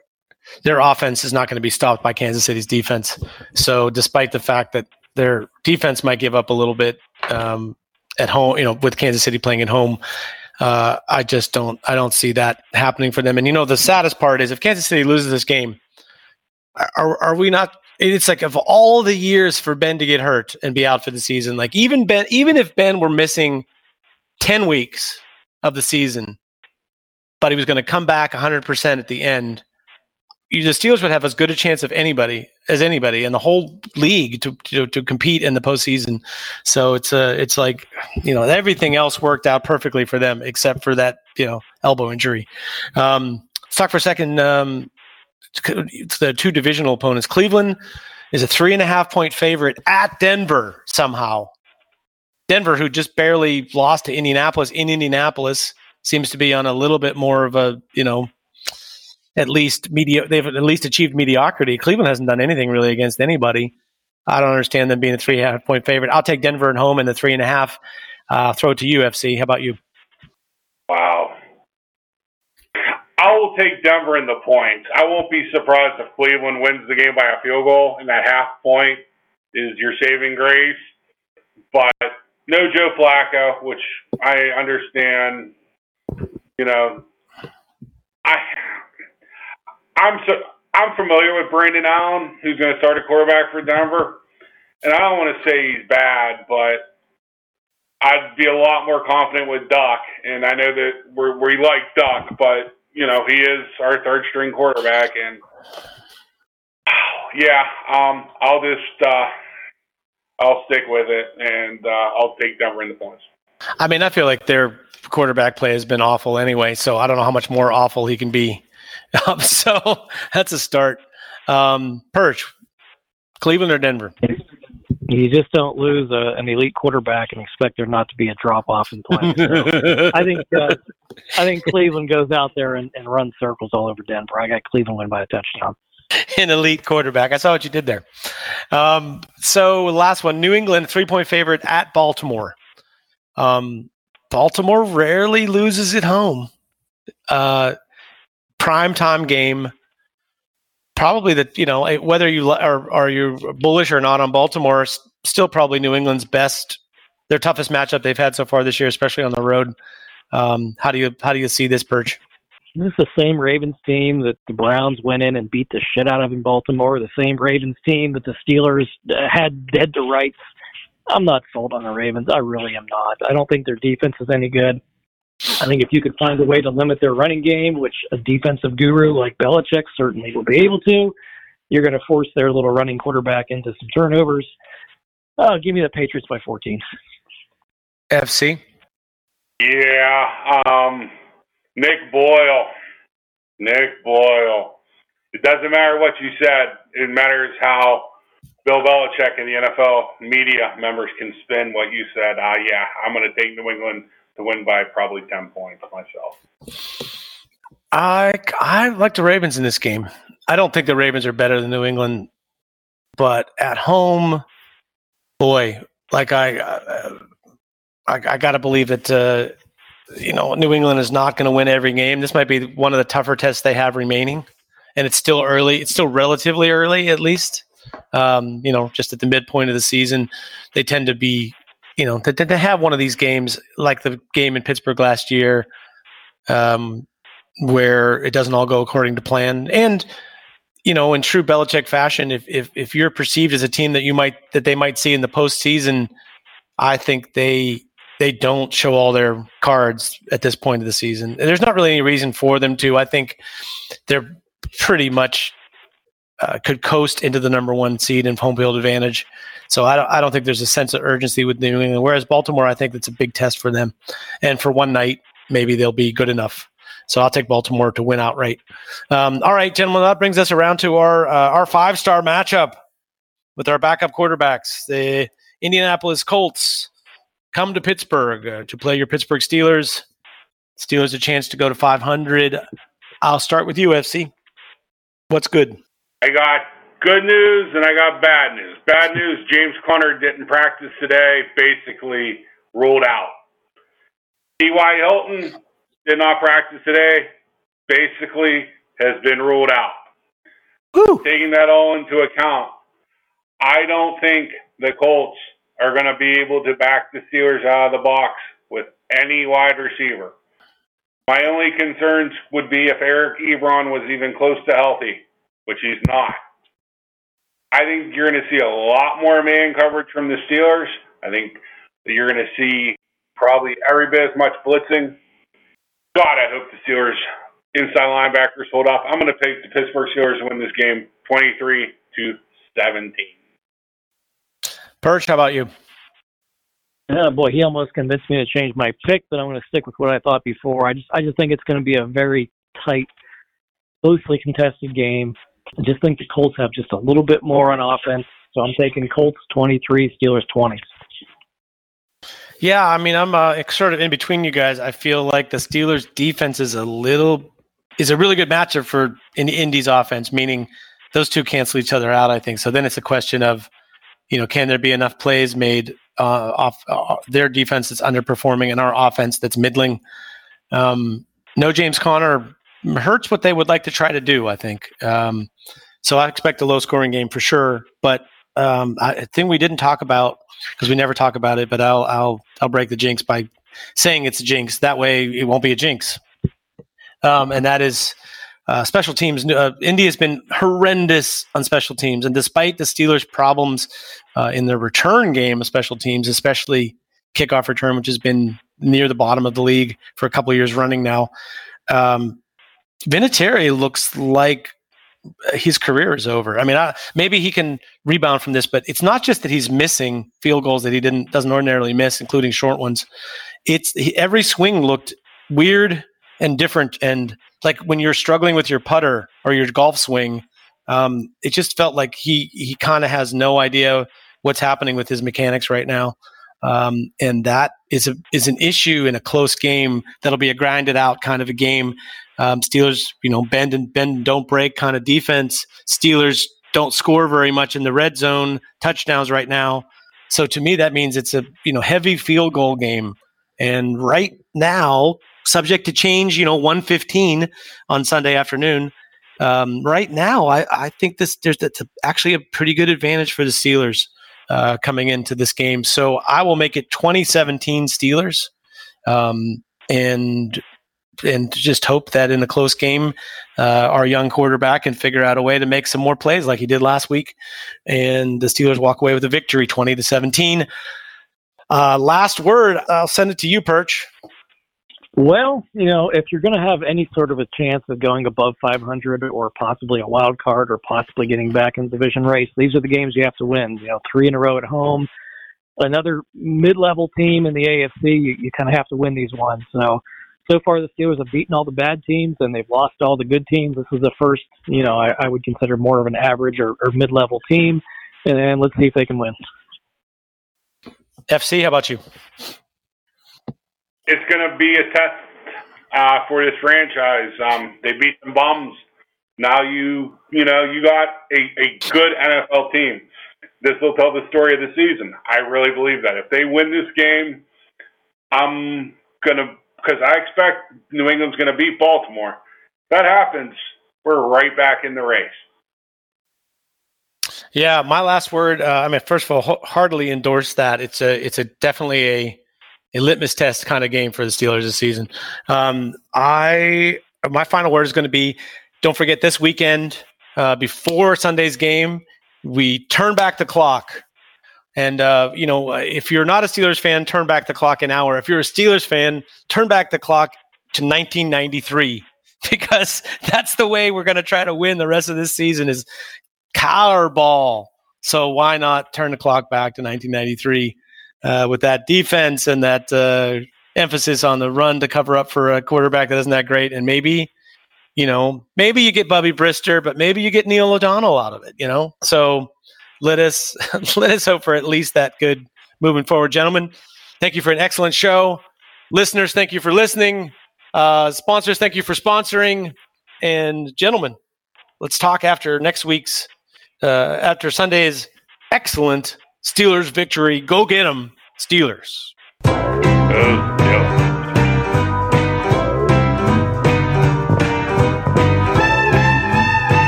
Speaker 3: their offense is not going to be stopped by Kansas City's defense. So, despite the fact that their defense might give up a little bit um, at home, you know, with Kansas City playing at home, uh, I just don't I don't see that happening for them. And you know, the saddest part is if Kansas City loses this game, are are we not it's like of all the years for Ben to get hurt and be out for the season, like even Ben, even if Ben were missing 10 weeks of the season, but he was going to come back 100% at the end, you, the Steelers would have as good a chance of anybody as anybody in the whole league to, to, to compete in the postseason. So it's a, it's like, you know, everything else worked out perfectly for them except for that, you know, elbow injury. Um, let's talk for a second. Um, the two divisional opponents. Cleveland is a three and a half point favorite at Denver somehow. Denver, who just barely lost to Indianapolis in Indianapolis, seems to be on a little bit more of a, you know, at least media. They've at least achieved mediocrity. Cleveland hasn't done anything really against anybody. I don't understand them being a three and a half point favorite. I'll take Denver at home in the three and a half. Uh, throw it to UFC. How about you?
Speaker 5: Wow. I will take Denver in the points. I won't be surprised if Cleveland wins the game by a field goal, and that half point is your saving grace. But no Joe Flacco, which I understand. You know, I I'm so I'm familiar with Brandon Allen, who's going to start a quarterback for Denver, and I don't want to say he's bad, but I'd be a lot more confident with Duck, and I know that we're, we like Duck, but you know, he is our third string quarterback, and yeah, um, I'll just uh, I'll stick with it, and uh, I'll take Denver in the points.
Speaker 3: I mean, I feel like their quarterback play has been awful anyway, so I don't know how much more awful he can be. Um, so that's a start. Um, Perch, Cleveland or Denver?
Speaker 4: You just don't lose a, an elite quarterback and expect there not to be a drop off in play. So I think uh, I think Cleveland goes out there and, and runs circles all over Denver. I got Cleveland win by a touchdown.
Speaker 3: An elite quarterback. I saw what you did there. Um, so last one, New England three point favorite at Baltimore. Um, Baltimore rarely loses at home. Uh, prime time game. Probably that you know whether you are are you bullish or not on Baltimore, still probably New England's best their toughest matchup they've had so far this year, especially on the road. Um, how do you how do you see this perch?
Speaker 4: This is the same Ravens team that the Browns went in and beat the shit out of in Baltimore. The same Ravens team that the Steelers uh, had dead to rights. I'm not sold on the Ravens. I really am not. I don't think their defense is any good. I think if you could find a way to limit their running game, which a defensive guru like Belichick certainly will be able to, you're going to force their little running quarterback into some turnovers. Uh, give me the Patriots by 14.
Speaker 3: FC.
Speaker 5: Yeah, um, Nick Boyle. Nick Boyle. It doesn't matter what you said. It matters how Bill Belichick and the NFL media members can spin what you said. Uh, yeah, I'm going to take New England to win by probably 10 points myself.
Speaker 3: I I like the Ravens in this game. I don't think the Ravens are better than New England, but at home, boy, like I uh, I, I got to believe that uh, you know New England is not going to win every game. This might be one of the tougher tests they have remaining, and it's still early. It's still relatively early, at least. Um, you know, just at the midpoint of the season, they tend to be, you know, to, to have one of these games like the game in Pittsburgh last year, um, where it doesn't all go according to plan. And you know, in true Belichick fashion, if if if you're perceived as a team that you might that they might see in the postseason, I think they they don't show all their cards at this point of the season. There's not really any reason for them to. I think they're pretty much uh, could coast into the number one seed and home field advantage. So I don't, I don't think there's a sense of urgency with New England. Whereas Baltimore, I think that's a big test for them. And for one night, maybe they'll be good enough. So I'll take Baltimore to win outright. Um, all right, gentlemen, that brings us around to our uh, our five star matchup with our backup quarterbacks. The Indianapolis Colts come to Pittsburgh uh, to play your Pittsburgh Steelers. Steelers a chance to go to 500. I'll start with you, FC. What's good?
Speaker 5: I got good news and I got bad news. Bad news James Conner didn't practice today, basically ruled out. T.Y. Hilton did not practice today, basically has been ruled out.
Speaker 3: Woo.
Speaker 5: Taking that all into account, I don't think the Colts are going to be able to back the Steelers out of the box with any wide receiver. My only concerns would be if Eric Ebron was even close to healthy, which he's not. I think you're going to see a lot more man coverage from the Steelers. I think that you're going to see probably every bit as much blitzing. God, I hope the Steelers inside linebackers hold off. I'm going to take the Pittsburgh Steelers to win this game 23 to 17.
Speaker 3: Perch, how about you?
Speaker 4: Oh boy, he almost convinced me to change my pick, but I'm going to stick with what I thought before. I just, I just think it's going to be a very tight, closely contested game. I just think the Colts have just a little bit more on offense, so I'm taking Colts 23, Steelers 20.
Speaker 3: Yeah, I mean, I'm uh, sort of in between you guys. I feel like the Steelers' defense is a little is a really good matchup for in Indy's offense, meaning those two cancel each other out. I think so. Then it's a question of, you know, can there be enough plays made uh, off uh, their defense that's underperforming and our offense that's middling? Um, no, James Conner hurts what they would like to try to do. I think. Um, so I expect a low scoring game for sure. But um, I think we didn't talk about because we never talk about it. But I'll I'll I'll break the jinx by saying it's a jinx. That way it won't be a jinx. Um, and that is uh, special teams. Uh, Indy has been horrendous on special teams, and despite the Steelers' problems uh, in their return game of special teams, especially kickoff return, which has been near the bottom of the league for a couple years running now, um, Vinatieri looks like his career is over. I mean, I, maybe he can rebound from this, but it's not just that he's missing field goals that he didn't doesn't ordinarily miss, including short ones. It's he, every swing looked weird and different, and like when you're struggling with your putter or your golf swing, um, it just felt like he he kind of has no idea what's happening with his mechanics right now. Um, and that is a is an issue in a close game that'll be a grinded out kind of a game um, Steelers, you know, bend and bend and don't break kind of defense. Steelers don't score very much in the red zone touchdowns right now. So to me, that means it's a you know heavy field goal game. And right now, subject to change, you know, one fifteen on Sunday afternoon. Um, right now, I, I think this there's that's actually a pretty good advantage for the Steelers. uh, coming into this game. So I will make it 2017 Steelers. Um, and and just hope that in a close game, uh, our young quarterback can figure out a way to make some more plays like he did last week, and the Steelers walk away with a victory, twenty to seventeen. Uh, last word, I'll send it to you, Perch.
Speaker 4: Well, you know, if you're going to have any sort of a chance of going above 500 or possibly a wild card or possibly getting back in the division race, these are the games you have to win. You know, three in a row at home. Another mid-level team in the AFC, you, you kind of have to win these ones. So, so far the Steelers have beaten all the bad teams and they've lost all the good teams. This is the first, you know, I, I would consider more of an average or, or mid-level team. And, and let's see if they can win.
Speaker 3: FC, how about you?
Speaker 5: It's going to be a test uh, for this franchise. Um, they beat some bums. Now you, you know, you got a, a good NFL team. This will tell the story of the season. I really believe that. If they win this game, I'm gonna because I expect New England's going to beat Baltimore. If that happens, we're right back in the race.
Speaker 3: Yeah, my last word. Uh, I mean, first of all, heartily endorse that. It's a, it's a definitely a, a litmus test kind of game for the Steelers this season. Um, I, my final word is going to be: don't forget this weekend uh, before Sunday's game, we turn back the clock. And uh, you know, if you're not a Steelers fan, turn back the clock an hour. If you're a Steelers fan, turn back the clock to 1993 because that's the way we're going to try to win the rest of this season is Cowher ball. So why not turn the clock back to 1993 uh, with that defense and that uh, emphasis on the run to cover up for a quarterback that isn't that great, and maybe, you know, maybe you get Bubby Brister, but maybe you get Neil O'Donnell out of it. You know, so let us let us hope for at least that good moving forward, gentlemen. Thank you for an excellent show, listeners. Thank you for listening. Uh, sponsors, thank you for sponsoring, and gentlemen, let's talk after next week's uh, after Sunday's excellent Steelers victory. Go get them, Steelers.
Speaker 1: Steeler